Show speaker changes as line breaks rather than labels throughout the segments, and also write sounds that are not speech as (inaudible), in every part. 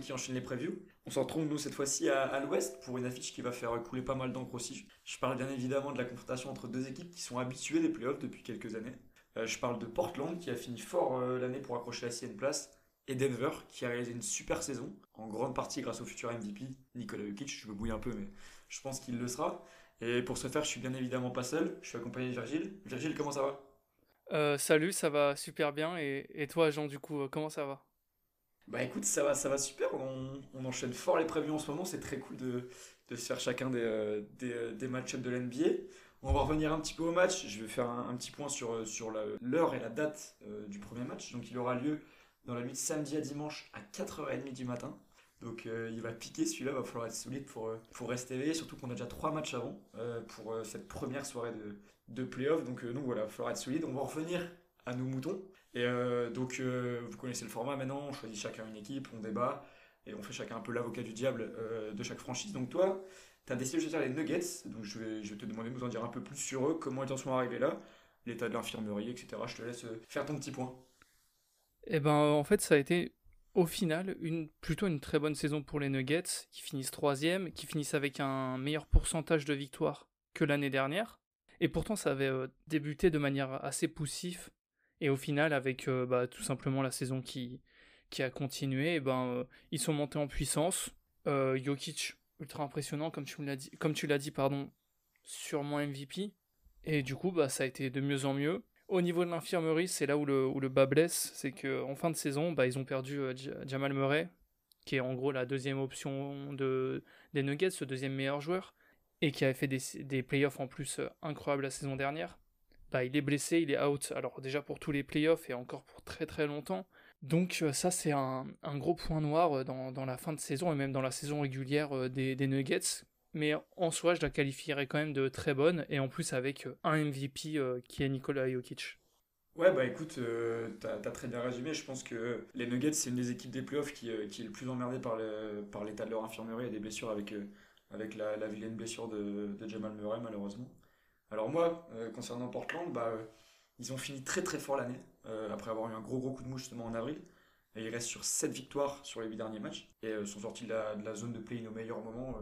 qui enchaînent les previews. On se retrouve nous cette fois-ci à, l'ouest pour une affiche qui va faire couler pas mal d'encre aussi. Je parle bien évidemment de la confrontation entre deux équipes qui sont habituées des playoffs depuis quelques années. Euh, je parle de Portland qui a fini fort euh, l'année pour accrocher la sixième place et Denver qui a réalisé une super saison, en grande partie grâce au futur MVP Nikola Jokic. Je me bouille un peu, mais je pense qu'il le sera. Et pour ce faire, je suis bien évidemment pas seul. Je suis accompagné de Virgile. Virgile, comment ça va?
Euh, Salut, ça va super bien. Et, toi, Jean, du coup, comment ça va?
Bah écoute, ça va, ça va super. On, on enchaîne fort les prévus en ce moment. C'est très cool de, de, se faire chacun des, des, des match-ups de l'NBA. On va revenir un petit peu au match. Je vais faire un, petit point sur, sur l'heure et la date du premier match. Donc il aura lieu dans la nuit de samedi à dimanche à 4h30 du matin. Donc euh, il va piquer celui-là, va falloir être solide pour, euh, pour rester éveillé, surtout qu'on a déjà trois matchs avant euh, pour cette première soirée de, de playoff. Donc, donc voilà, il va falloir être solide. On va revenir à nos moutons. Et donc vous connaissez le format maintenant, on choisit chacun une équipe, on débat et on fait chacun un peu l'avocat du diable de chaque franchise. Donc toi, tu as décidé de choisir les Nuggets, donc je vais, te demander de nous en dire un peu plus sur eux, comment ils en sont arrivés là, l'état de l'infirmerie, etc. Je te laisse faire ton petit point.
Eh ben, en fait, ça a été au final une, plutôt une très bonne saison pour les Nuggets, qui finissent troisième, qui finissent avec un meilleur pourcentage de victoires que l'année dernière. Et pourtant, ça avait euh, débuté de manière assez poussif. Et au final, avec euh, bah, tout simplement la saison qui, a continué, eh ben, euh, ils sont montés en puissance. Jokic, ultra impressionnant, comme tu l'as dit, comme tu l'as dit pardon, sûrement MVP. Et du coup, bah, ça a été de mieux en mieux. Au niveau de l'infirmerie, c'est là où le, où bas blesse, c'est qu'en fin de saison, bah, ils ont perdu euh, Jamal Murray, qui est en gros la deuxième option de, des Nuggets, ce deuxième meilleur joueur, et qui avait fait des, des playoffs en plus euh, incroyables la saison dernière. Bah, il est blessé, il est out, alors déjà pour tous les playoffs et encore pour très très longtemps. Donc euh, ça c'est un, gros point noir dans, dans, la fin de saison et même dans la saison régulière des, des Nuggets, mais en soi, je la qualifierais quand même de très bonne, et en plus avec euh, un MVP euh, qui est Nikola Jokic.
Ouais, bah écoute, euh, t'as as très bien résumé. Je pense que les Nuggets, c'est une des équipes des playoffs qui, est le plus emmerdée par l'état de leur infirmerie et des blessures avec, la, la, vilaine blessure de, Jamal Murray, malheureusement. Alors, moi, concernant Portland, bah, ils ont fini très très fort l'année, après avoir eu un gros gros coup de mouche justement en avril. Et ils restent sur 7 victoires sur les 8 derniers matchs et sont sortis de la, zone de play-in au meilleur moment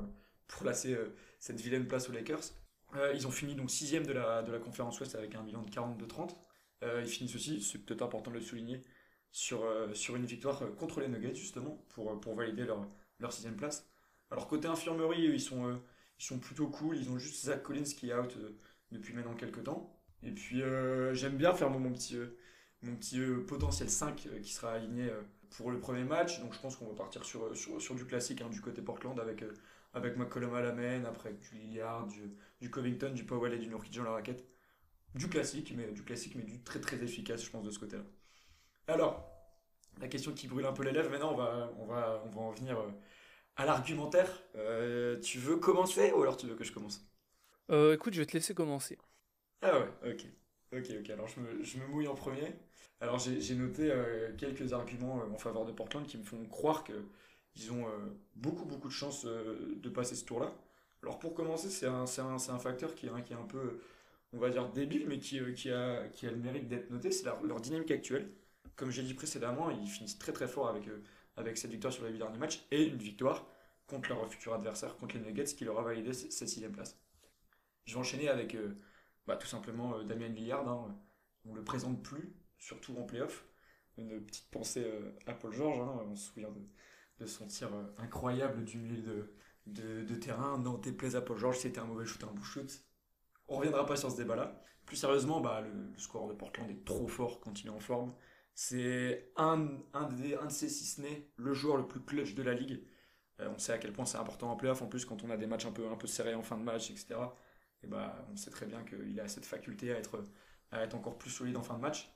pour euh, cette vilaine place aux Lakers. Euh, ils ont fini donc sixième de la, de la conférence Ouest avec un bilan de 42-30. Euh, ils finissent aussi, c'est peut-être important de le souligner, sur, sur une victoire contre les Nuggets justement pour, pour valider leur, leur sixième place. Alors côté infirmerie, ils sont, ils sont plutôt cool. Ils ont juste Zach Collins qui est out depuis maintenant quelques temps. Et puis j'aime bien faire mon, petit, mon petit potentiel 5 qui sera aligné pour le premier match. Donc je pense qu'on va partir sur, du classique hein, du côté Portland avec avec McCollum à la main, après du Lillard, du, Covington, du Powell et du Nurkic dans la raquette. Du classique, mais du classique, mais du très très efficace, je pense, de ce côté-là. Alors, la question qui brûle un peu les lèvres, maintenant on va, on va, on va en venir euh, à l'argumentaire. Euh, tu veux commencer ou alors tu veux que je commence?
Euh, Écoute, je vais te laisser commencer.
Ah ouais, ok. Ok, ok, alors je me, mouille en premier. Alors j'ai noté quelques arguments en faveur de Portland qui me font croire que ils ont euh, beaucoup, beaucoup de chances euh, de passer ce tour-là. Alors pour commencer, c'est un, facteur qui, est un peu, on va dire, débile, mais qui, euh, a, le mérite d'être noté, c'est leur, dynamique actuelle. Comme j'ai dit précédemment, ils finissent très très fort avec, avec cette victoire sur les 8 derniers matchs et une victoire contre leur futur adversaire, contre les Nuggets, qui leur a validé cette sixième place. Je vais enchaîner avec bah, tout simplement Damien Lillard. Hein. On ne le présente plus, surtout en playoff. Une petite pensée à Paul George, hein. on se souvient de, son tir euh, incroyable du milieu de, terrain. Non, plaisant à Paul George, c'était un mauvais shoot, un bon shoot. On reviendra pas sur ce débat-là. Plus sérieusement, bah, le, score de Portland est trop fort quand il est en forme. C'est un, de ces, si ce n'est le joueur le plus clutch de la ligue. Euh, on sait à quel point c'est important en playoff. En plus, quand on a des matchs un peu serrés en fin de match, etc., bah, on sait très bien qu'il a cette faculté à être, encore plus solide en fin de match.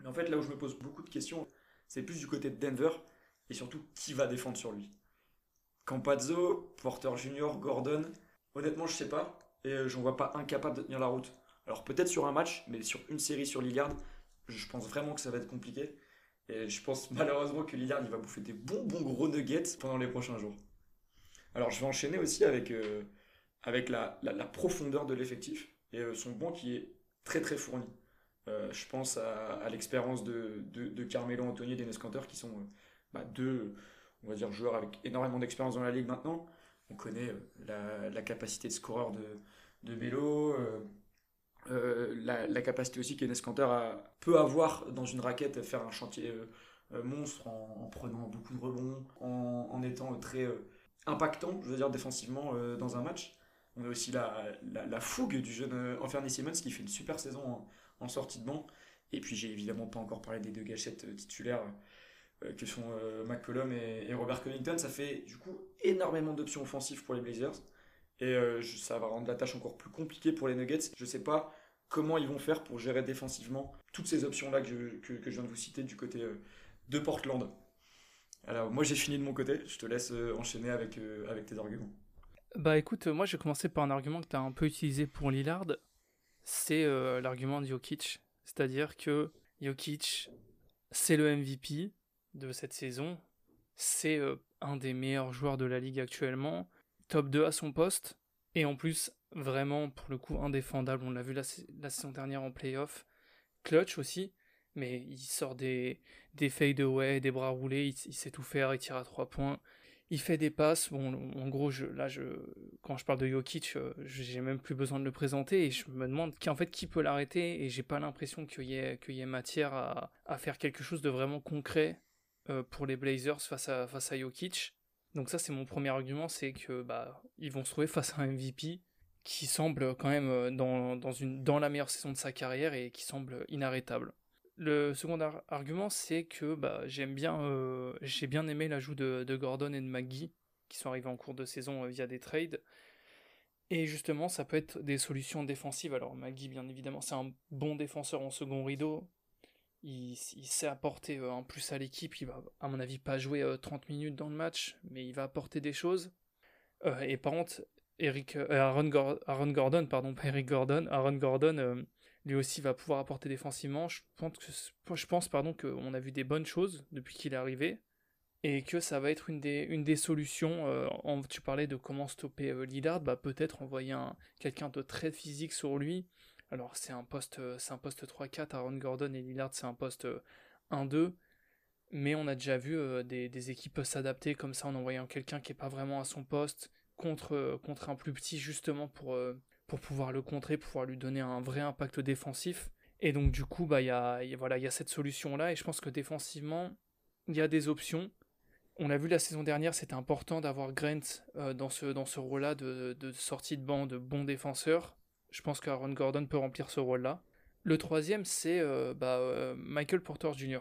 Mais en fait, là où je me pose beaucoup de questions, c'est plus du côté de Denver et surtout qui va défendre sur lui. Campazzo, Porter Junior, Gordon, honnêtement je sais pas et j'en vois pas incapable de tenir la route. Alors peut-être sur un match, mais sur une série sur Lillard, je pense vraiment que ça va être compliqué. Et je pense (laughs) malheureusement que Lillard il va bouffer des bons bons gros nuggets pendant les prochains jours. Alors je vais enchaîner aussi avec, euh, avec la, profondeur de l'effectif et euh, son banc qui est très très fourni. je pense à, à l'expérience de, Carmelo Anthony et Cantor qui sont bah, deux, on va dire, joueur avec énormément d'expérience dans la ligue maintenant. On connaît la, capacité de scoreur de, de la, capacité aussi qu'Enes peut avoir dans une raquette, faire un chantier monstre en, prenant beaucoup de rebonds, en, étant très impactant, je veux dire, défensivement dans un match. On a aussi la, fougue du jeune Anthony Simmons qui fait une super saison en, sortie de banc. Et puis j'ai évidemment pas encore parlé des deux gâchettes euh, titulaires euh, que sont euh, McCollum et, Robert Covington. Ça fait du coup énormément d'options offensives pour les Blazers. Et ça va rendre la tâche encore plus compliquée pour les Nuggets. Je sais pas comment ils vont faire pour gérer défensivement toutes ces options-là que, que, je viens de vous citer du côté de Portland. Alors moi j'ai fini de mon côté, je te laisse enchaîner avec tes arguments.
Bah écoute, moi je vais commencer par un argument que tu as un peu utilisé pour Lillard, c'est euh, l'argument de Jokic. C'est-à-dire que Jokic, c'est le MVP de cette saison, c'est euh, un des meilleurs joueurs de la ligue actuellement, top 2 à son poste, et en plus vraiment pour le coup indéfendable, on l'a vu la, saison dernière en playoff, clutch aussi, mais il sort des, des fade away, des bras roulés, il, il sait tout faire, il tire à 3 points, il fait des passes. Bon, en gros, je, là, je, quand je parle de Jokic, euh, j'ai même plus besoin de le présenter et je me demande qui, en fait, qui peut l'arrêter et j'ai pas l'impression qu'il y ait, y ait matière à, faire quelque chose de vraiment concret euh, pour les Blazers face à, face à Jokic. Donc ça, c'est mon premier argument, c'est que bah, ils vont se trouver face à un MVP qui semble quand même euh, dans, une, dans la meilleure saison de sa carrière et qui semble inarrêtable. Le second argument, c'est que bah, j'aime bien, euh, j'ai bien aimé l'ajout de, Gordon et de McGee, qui sont arrivés en cours de saison euh, via des trades. Et justement, ça peut être des solutions défensives. Alors McGee, bien évidemment, c'est un bon défenseur en second rideau. Il, sait apporter euh, un plus à l'équipe. Il va, à mon avis, pas jouer 30 minutes dans le match, mais il va apporter des choses. et par contre, Eric, Aaron, Gordon, pardon, pas Eric Gordon, Aaron Gordon lui aussi va pouvoir apporter défensivement. Je pense, que, qu'on a vu des bonnes choses depuis qu'il est arrivé et que ça va être une des, solutions. Euh, tu parlais de comment stopper euh, Lillard, bah peut-être envoyer quelqu'un de très physique sur lui. Alors c'est un poste euh, c'est un poste 3-4, Aaron Gordon et Lillard c'est un poste 1-2. Mais on a déjà vu des, équipes s'adapter comme ça en envoyant quelqu'un qui n'est pas vraiment à son poste contre un plus petit justement pour, pour pouvoir le contrer, pouvoir lui donner un vrai impact défensif. Et donc du coup, bah, il y, a, voilà, y a cette solution-là, et je pense que défensivement, il y a des options. On l'a vu la saison dernière, c'était important d'avoir Grant euh, dans ce, dans ce rôle-là de, de, sortie de banc de bon défenseur. Je pense qu'Aaron Gordon peut remplir ce rôle-là. Le troisième, c'est euh, bah, euh, Michael Porter Jr.,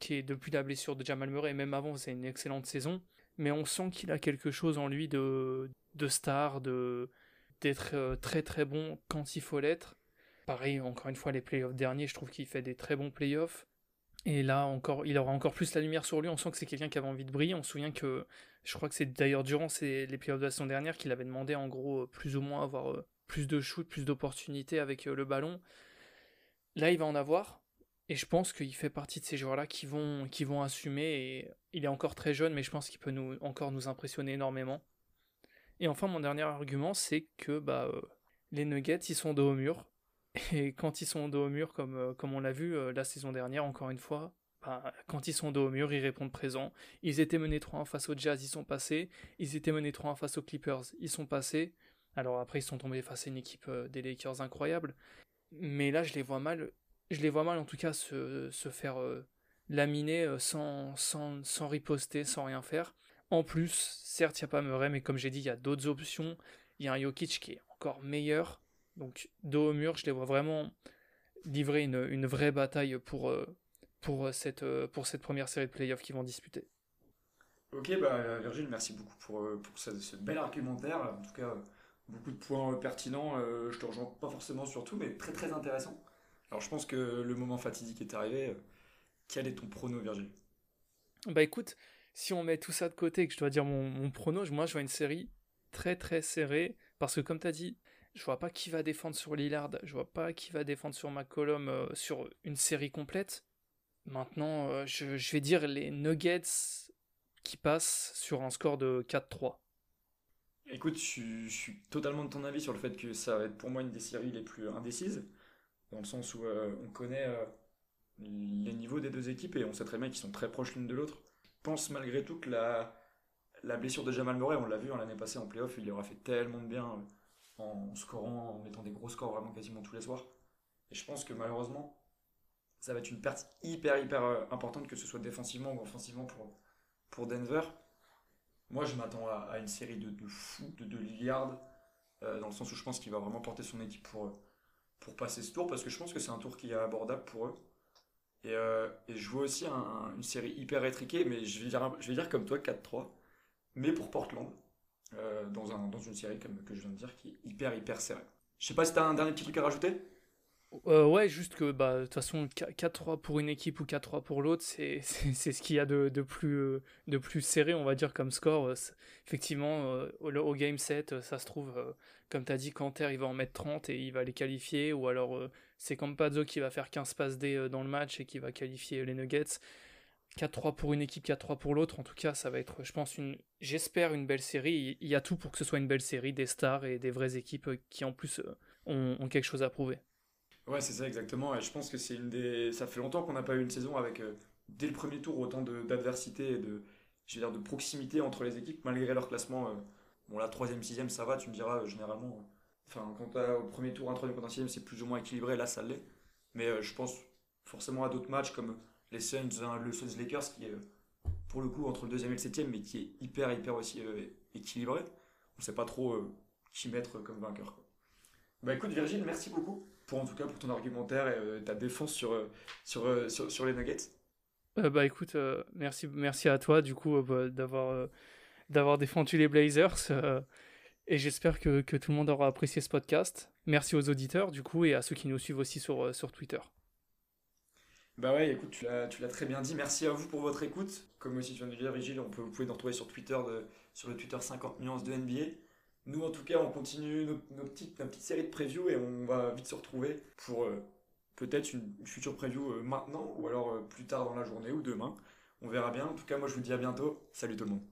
qui est depuis la blessure de Jamal Murray, même avant, c'est une excellente saison. Mais on sent qu'il a quelque chose en lui de, de star, de, d'être euh, très très bon quand il faut l'être. Pareil, encore une fois, les playoffs derniers, je trouve qu'il fait des très bons playoffs. Et là, encore, il aura encore plus la lumière sur lui. On sent que c'est quelqu'un qui avait envie de briller. On se souvient que, je crois que c'est d'ailleurs durant les playoffs de la saison dernière qu'il avait demandé en gros plus ou moins avoir euh, plus de shoot, plus d'opportunités avec euh, le ballon. Là, il va en avoir. Et je pense qu'il fait partie de ces joueurs-là qui vont, qui vont assumer. Il est encore très jeune, mais je pense qu'il peut nous, encore nous impressionner énormément. Et enfin, mon dernier argument, c'est que bah, euh, les Nuggets, ils sont dos au mur. (laughs) Et quand ils sont dos au mur, comme, euh, comme on l'a vu euh, la saison dernière, encore une fois, bah, quand ils sont dos au mur, ils répondent présent. Ils étaient menés 3-1 face au Jazz, ils sont passés. Ils étaient menés 3-1 face aux Clippers, ils sont passés. Alors après, ils sont tombés face à une équipe des Lakers incroyable. Mais là, je les vois mal. Je les vois mal, en tout cas, se, se faire laminer sans, sans, sans riposter, sans rien faire. En plus, certes, il n'y a pas Murray, mais comme j'ai dit, il y a d'autres options. Il y a un Jokic qui est encore meilleur. Donc, dos au mur, je les vois vraiment livrer une, vraie bataille pour, euh, pour, euh, cette, euh, pour cette première série de playoffs qu'ils vont disputer.
Ok, bah, Virgile, merci beaucoup pour, pour ce, bel argumentaire. En tout cas, beaucoup de points pertinents. je te rejoins pas forcément sur tout, mais très très intéressant. Alors, je pense que le moment fatidique est arrivé. Quel est ton prono, Virgile?
Bah écoute, si on met tout ça de côté que je dois dire mon, mon prono, moi je vois une série très très serrée parce que comme tu as dit, je vois pas qui va défendre sur Lillard, je vois pas qui va défendre sur McCollum euh, sur une série complète. Maintenant, euh, je, vais dire les Nuggets qui passent sur un score de 4-3.
Écoute, je, suis totalement de ton avis sur le fait que ça va être pour moi une des séries les plus indécises, dans le sens où euh, on connaît les niveaux des deux équipes et on sait très bien qu'ils sont très proches l'une de l'autre. Pense malgré tout que la, la blessure de Jamal Murray, on l'a vu l'année passée en playoff, il aura fait tellement de bien en scorant, en mettant des gros scores vraiment quasiment tous les soirs. Et je pense que malheureusement, ça va être une perte hyper hyper euh, importante, que ce soit défensivement ou offensivement pour, pour Denver. Moi, je m'attends à, une série de, de fous, de, de euh, dans le sens où je pense qu'il va vraiment porter son équipe pour, pour passer ce tour, parce que je pense que c'est un tour qui est abordable pour eux. Et, euh, et je vois aussi une série hyper étriquée, mais je vais dire, comme toi 4-3, mais pour Portland, euh, dans, un, dans une série comme que je viens de dire qui est hyper hyper serrée. Je sais pas si tu as un dernier petit truc à rajouter?
Euh, ouais, juste que bah, de toute façon, 4-3 pour une équipe ou 4-3 pour l'autre, (laughs) c'est ce qu'il y a de, de, plus, euh, de plus serré, on va dire, comme score. Euh, effectivement, au, game 7, ça se trouve, comme tu as dit, Canter, il va en mettre 30 et il va les qualifier, ou alors c'est Campazzo qui va faire 15 passes D dans le match et qui va qualifier les Nuggets. 4-3 pour une équipe, 4-3 pour l'autre, en tout cas, ça va être, je pense, une, j'espère une belle série. Il y a tout pour que ce soit une belle série, des stars et des vraies équipes qui, en plus, ont quelque chose à prouver.
Ouais, c'est ça exactement. Et je pense que c'est une des. Ça fait longtemps qu'on n'a pas eu une saison avec euh, dès le premier tour autant d'adversité et de, je veux dire, de proximité entre les équipes malgré leur classement. Euh, bon, la troisième, sixième, ça va. Tu me diras euh, généralement. Enfin, quand as, au premier tour un troisième contre un sixième, c'est plus ou moins équilibré. Là, ça l'est. Mais je pense forcément à d'autres matchs comme les Suns, hein, le Suns Lakers qui est pour le coup entre le deuxième et le septième, mais qui est hyper hyper aussi équilibré. On sait pas trop qui mettre comme vainqueur. Bah écoute Virgile, merci beaucoup en tout cas pour ton argumentaire et euh, ta défense sur, euh, euh, sur, sur, les Nuggets?
bah écoute, merci, merci à toi du coup bah, d'avoir d'avoir défendu les Blazers et j'espère que, que, tout le monde aura apprécié ce podcast. Merci aux auditeurs du coup et à ceux qui nous suivent aussi sur, sur Twitter.
Bah ouais, écoute, tu l'as très bien dit. Merci à vous pour votre écoute. Comme aussi tu viens de dire, Vigile, on peut, vous pouvez nous retrouver sur Twitter, de, sur le Twitter 50 nuances de NBA. Nous, en tout cas, on continue notre, petite, série de previews et on va vite se retrouver pour euh, peut-être une, future preview euh, maintenant ou alors euh, plus tard dans la journée ou demain. On verra bien. En tout cas, moi, je vous dis à bientôt. Salut tout le monde.